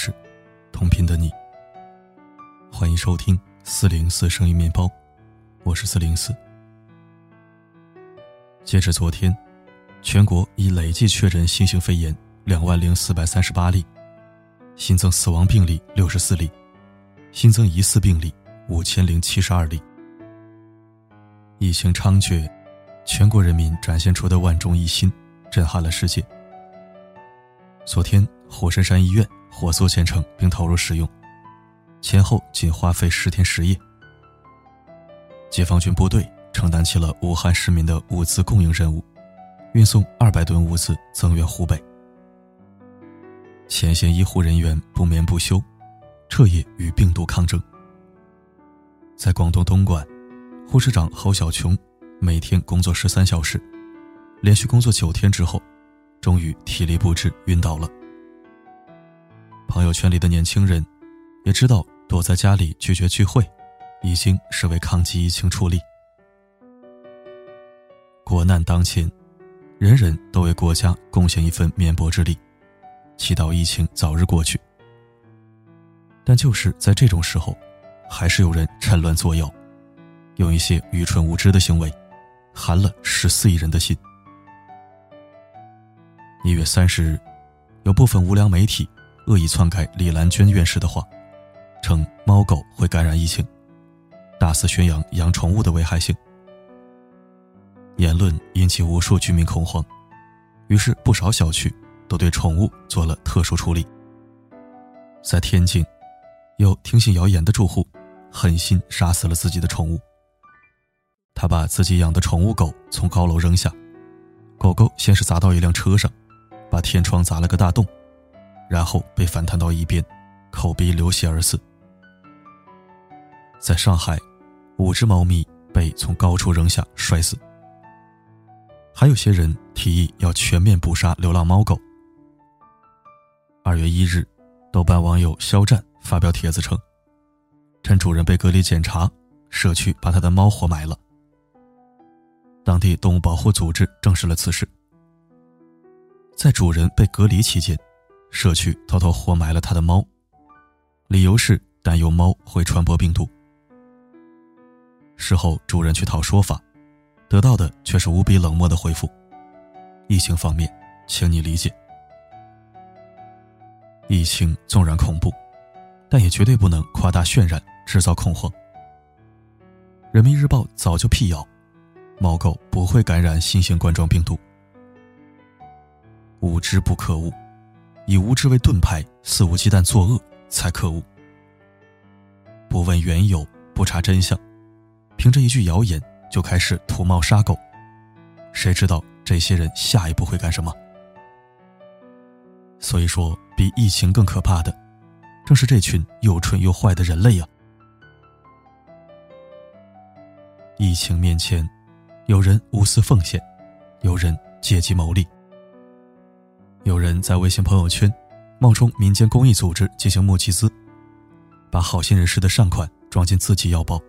事，同频的你。欢迎收听四零四声音面包，我是四零四。截至昨天，全国已累计确诊新型肺炎两万零四百三十八例，新增死亡病例六十四例，新增疑似病例五千零七十二例。疫情猖獗，全国人民展现出的万众一心，震撼了世界。昨天，火神山医院火速建成并投入使用，前后仅花费十天十夜。解放军部队承担起了武汉市民的物资供应任务，运送二百吨物资增援湖北。前线医护人员不眠不休，彻夜与病毒抗争。在广东东莞，护士长侯小琼每天工作十三小时，连续工作九天之后。终于体力不支晕倒了。朋友圈里的年轻人也知道，躲在家里拒绝聚会，已经是为抗击疫情出力。国难当前，人人都为国家贡献一份绵薄之力，祈祷疫情早日过去。但就是在这种时候，还是有人趁乱作妖，用一些愚蠢无知的行为，寒了十四亿人的心。一月三十日，有部分无良媒体恶意篡改李兰娟院士的话，称猫狗会感染疫情，大肆宣扬养宠物的危害性。言论引起无数居民恐慌，于是不少小区都对宠物做了特殊处理。在天津，有听信谣言的住户狠心杀死了自己的宠物。他把自己养的宠物狗从高楼扔下，狗狗先是砸到一辆车上。把天窗砸了个大洞，然后被反弹到一边，口鼻流血而死。在上海，五只猫咪被从高处扔下摔死。还有些人提议要全面捕杀流浪猫狗。二月一日，豆瓣网友肖战发表帖子称，趁主人被隔离检查，社区把他的猫活埋了。当地动物保护组织证实了此事。在主人被隔离期间，社区偷偷活埋了他的猫，理由是担忧猫会传播病毒。事后主人去讨说法，得到的却是无比冷漠的回复：“疫情方面，请你理解。”疫情纵然恐怖，但也绝对不能夸大渲染，制造恐慌。人民日报早就辟谣，猫狗不会感染新型冠状病毒。无知不可恶，以无知为盾牌，肆无忌惮作恶才可恶。不问缘由，不查真相，凭着一句谣言就开始图猫杀狗，谁知道这些人下一步会干什么？所以说，比疫情更可怕的，正是这群又蠢又坏的人类呀！疫情面前，有人无私奉献，有人借机牟利。有人在微信朋友圈冒充民间公益组织进行募集资，把好心人士的善款装进自己腰包。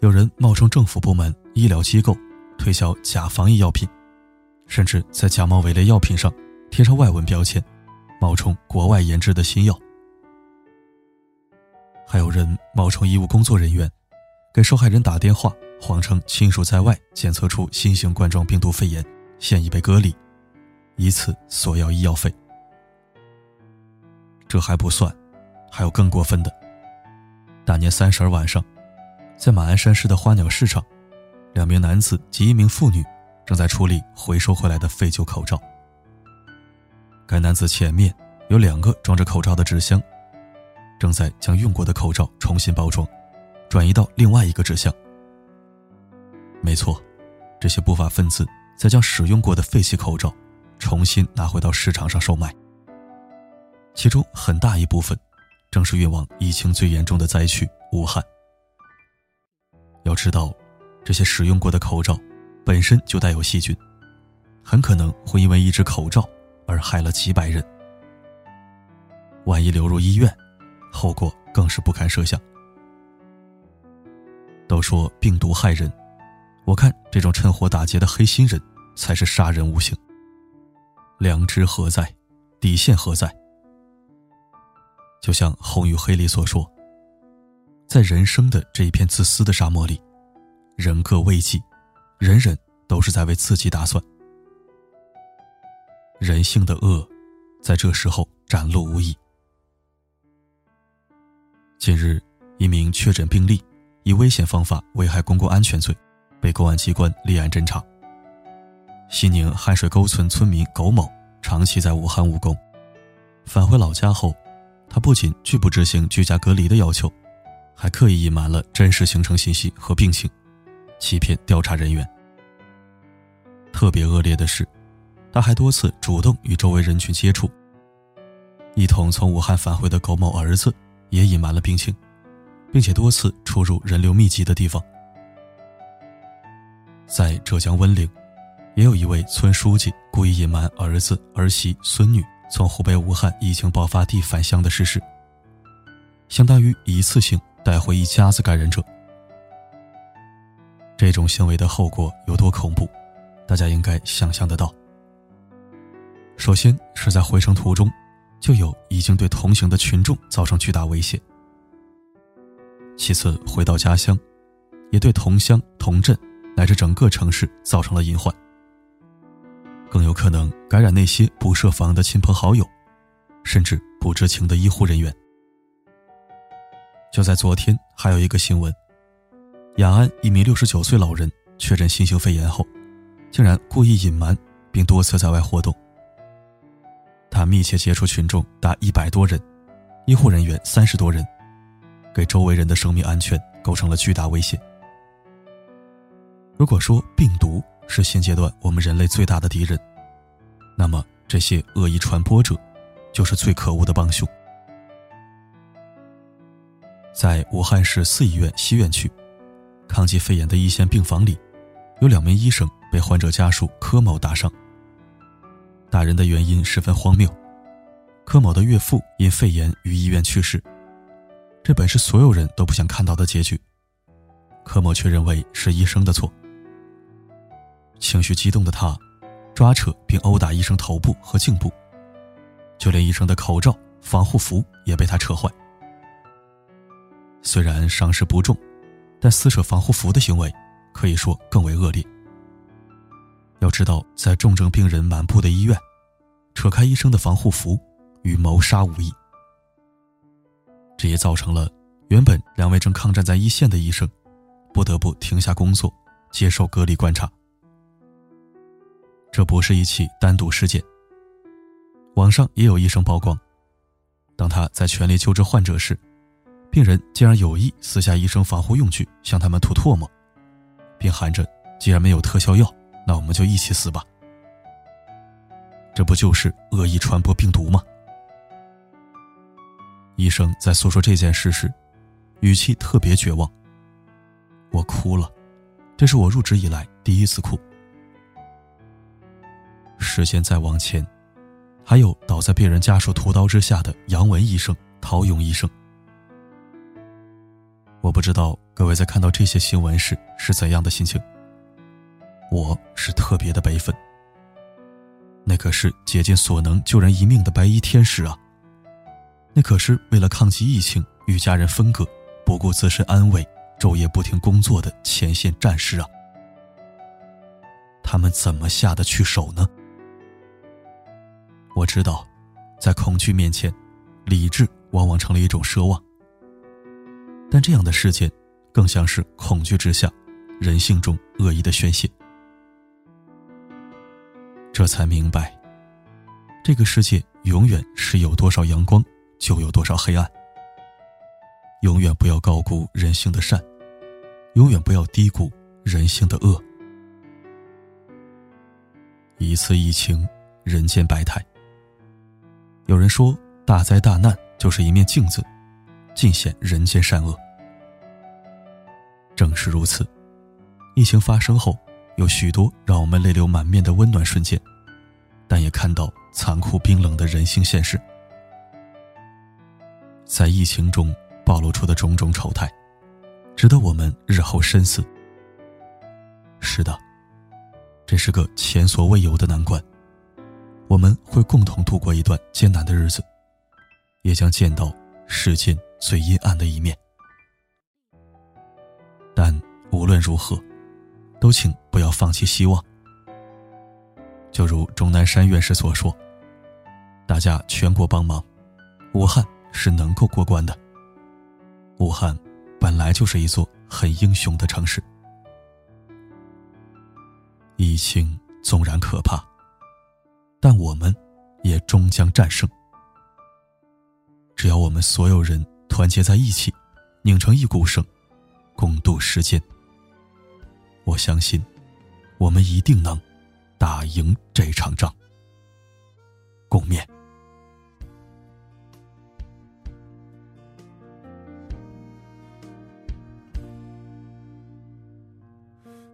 有人冒充政府部门、医疗机构推销假防疫药品，甚至在假冒伪劣药品上贴上外文标签，冒充国外研制的新药。还有人冒充医务工作人员，给受害人打电话，谎称亲属在外检测出新型冠状病毒肺炎，现已被隔离。以此索要医药费，这还不算，还有更过分的。大年三十晚上，在马鞍山市的花鸟市场，两名男子及一名妇女正在处理回收回来的废旧口罩。该男子前面有两个装着口罩的纸箱，正在将用过的口罩重新包装，转移到另外一个纸箱。没错，这些不法分子在将使用过的废弃口罩。重新拿回到市场上售卖，其中很大一部分正是运往疫情最严重的灾区武汉。要知道，这些使用过的口罩本身就带有细菌，很可能会因为一只口罩而害了几百人。万一流入医院，后果更是不堪设想。都说病毒害人，我看这种趁火打劫的黑心人才是杀人无形。良知何在？底线何在？就像《红与黑》里所说，在人生的这一片自私的沙漠里，人各为己，人人都是在为自己打算。人性的恶，在这时候展露无遗。近日，一名确诊病例以危险方法危害公共安全罪，被公安机关立案侦查。西宁汉水沟村村民苟某长期在武汉务工，返回老家后，他不仅拒不执行居家隔离的要求，还刻意隐瞒了真实行程信息和病情，欺骗调查人员。特别恶劣的是，他还多次主动与周围人群接触。一同从武汉返回的苟某儿子也隐瞒了病情，并且多次出入人流密集的地方。在浙江温岭。也有一位村书记故意隐瞒儿子、儿媳、孙女从湖北武汉疫情爆发地返乡的事实，相当于一次性带回一家子感染者。这种行为的后果有多恐怖，大家应该想象得到。首先是在回程途中，就有已经对同行的群众造成巨大威胁；其次回到家乡，也对同乡、同镇乃至整个城市造成了隐患。更有可能感染那些不设防的亲朋好友，甚至不知情的医护人员。就在昨天，还有一个新闻：雅安一名六十九岁老人确诊新型肺炎后，竟然故意隐瞒，并多次在外活动。他密切接触群众达一百多人，医护人员三十多人，给周围人的生命安全构成了巨大威胁。如果说病毒，是现阶段我们人类最大的敌人，那么这些恶意传播者，就是最可恶的帮凶。在武汉市四医院西院区，抗击肺炎的一线病房里，有两名医生被患者家属柯某打伤。打人的原因十分荒谬，柯某的岳父因肺炎于医院去世，这本是所有人都不想看到的结局，柯某却认为是医生的错。情绪激动的他，抓扯并殴打医生头部和颈部，就连医生的口罩、防护服也被他扯坏。虽然伤势不重，但撕扯防护服的行为可以说更为恶劣。要知道，在重症病人满布的医院，扯开医生的防护服，与谋杀无异。这也造成了原本两位正抗战在一线的医生，不得不停下工作，接受隔离观察。这不是一起单独事件。网上也有医生曝光，当他在全力救治患者时，病人竟然有意撕下医生防护用具，向他们吐唾沫，并喊着：“既然没有特效药，那我们就一起死吧。”这不就是恶意传播病毒吗？医生在诉说这件事时，语气特别绝望。我哭了，这是我入职以来第一次哭。时间再往前，还有倒在病人家属屠刀之下的杨文医生、陶勇医生。我不知道各位在看到这些新闻时是怎样的心情。我是特别的悲愤。那可是竭尽所能救人一命的白衣天使啊！那可是为了抗击疫情与家人分隔，不顾自身安危，昼夜不停工作的前线战士啊！他们怎么下得去手呢？我知道，在恐惧面前，理智往往成了一种奢望。但这样的事件，更像是恐惧之下，人性中恶意的宣泄。这才明白，这个世界永远是有多少阳光，就有多少黑暗。永远不要高估人性的善，永远不要低估人性的恶。一次疫情，人间百态。有人说，大灾大难就是一面镜子，尽显人间善恶。正是如此，疫情发生后，有许多让我们泪流满面的温暖瞬间，但也看到残酷冰冷的人性现实。在疫情中暴露出的种种丑态，值得我们日后深思。是的，这是个前所未有的难关。我们会共同度过一段艰难的日子，也将见到世间最阴暗的一面。但无论如何，都请不要放弃希望。就如钟南山院士所说：“大家全国帮忙，武汉是能够过关的。武汉本来就是一座很英雄的城市。疫情纵然可怕，但我们也终将战胜。只要我们所有人团结在一起，拧成一股绳，共度时间，我相信，我们一定能。”打赢这场仗，共勉。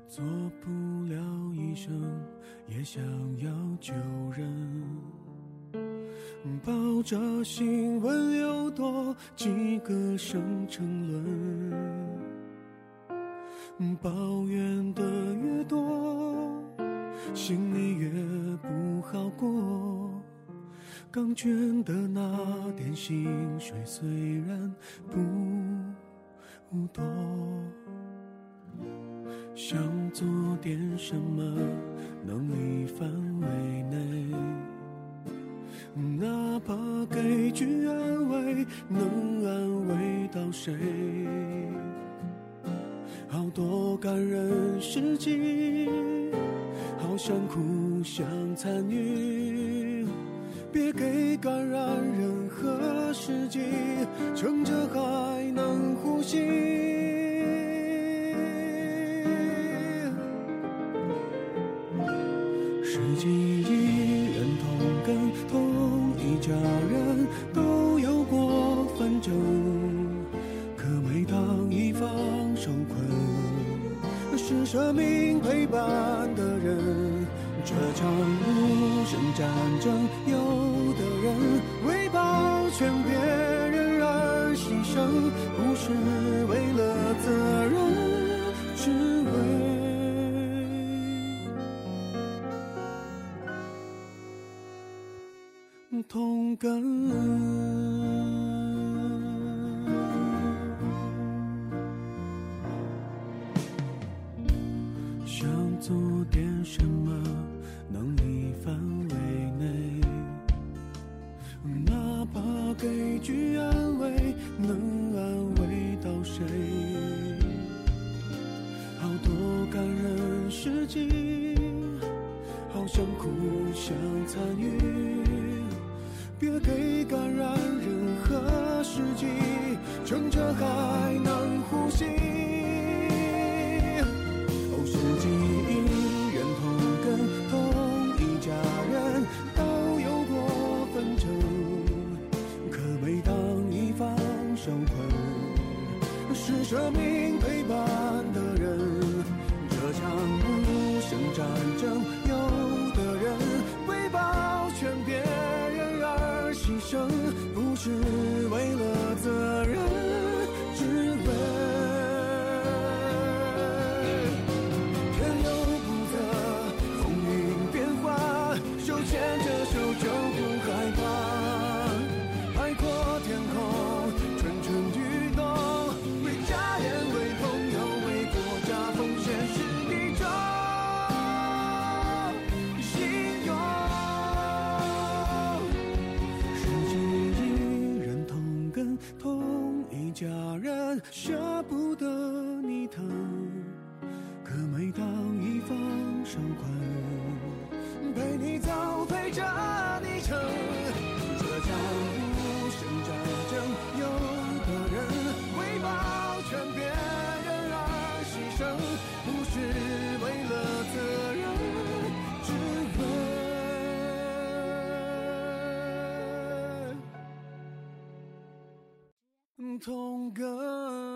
做不了医生，也想要救人。抱着新闻有多几个生沉沦，抱怨的越多。心里越不好过，刚捐的那点薪水虽然不多，想做点什么能力范围内，哪怕给句安慰，能安慰到谁？好多感人事迹。好想哭，想参与，别给感染任何时机，撑着还能呼吸。陪伴的人。这场无声战争，有的人为保全别人而牺牲，不是为了责任，只为同根。想做点什么，能力范围内。哪怕给句安慰，能安慰到谁？好多感人事迹，好想哭，想参与。别给感染任何时机，趁着还能呼吸。家人舍不得你疼，可每当一方受困，陪你走，陪着你成。同根。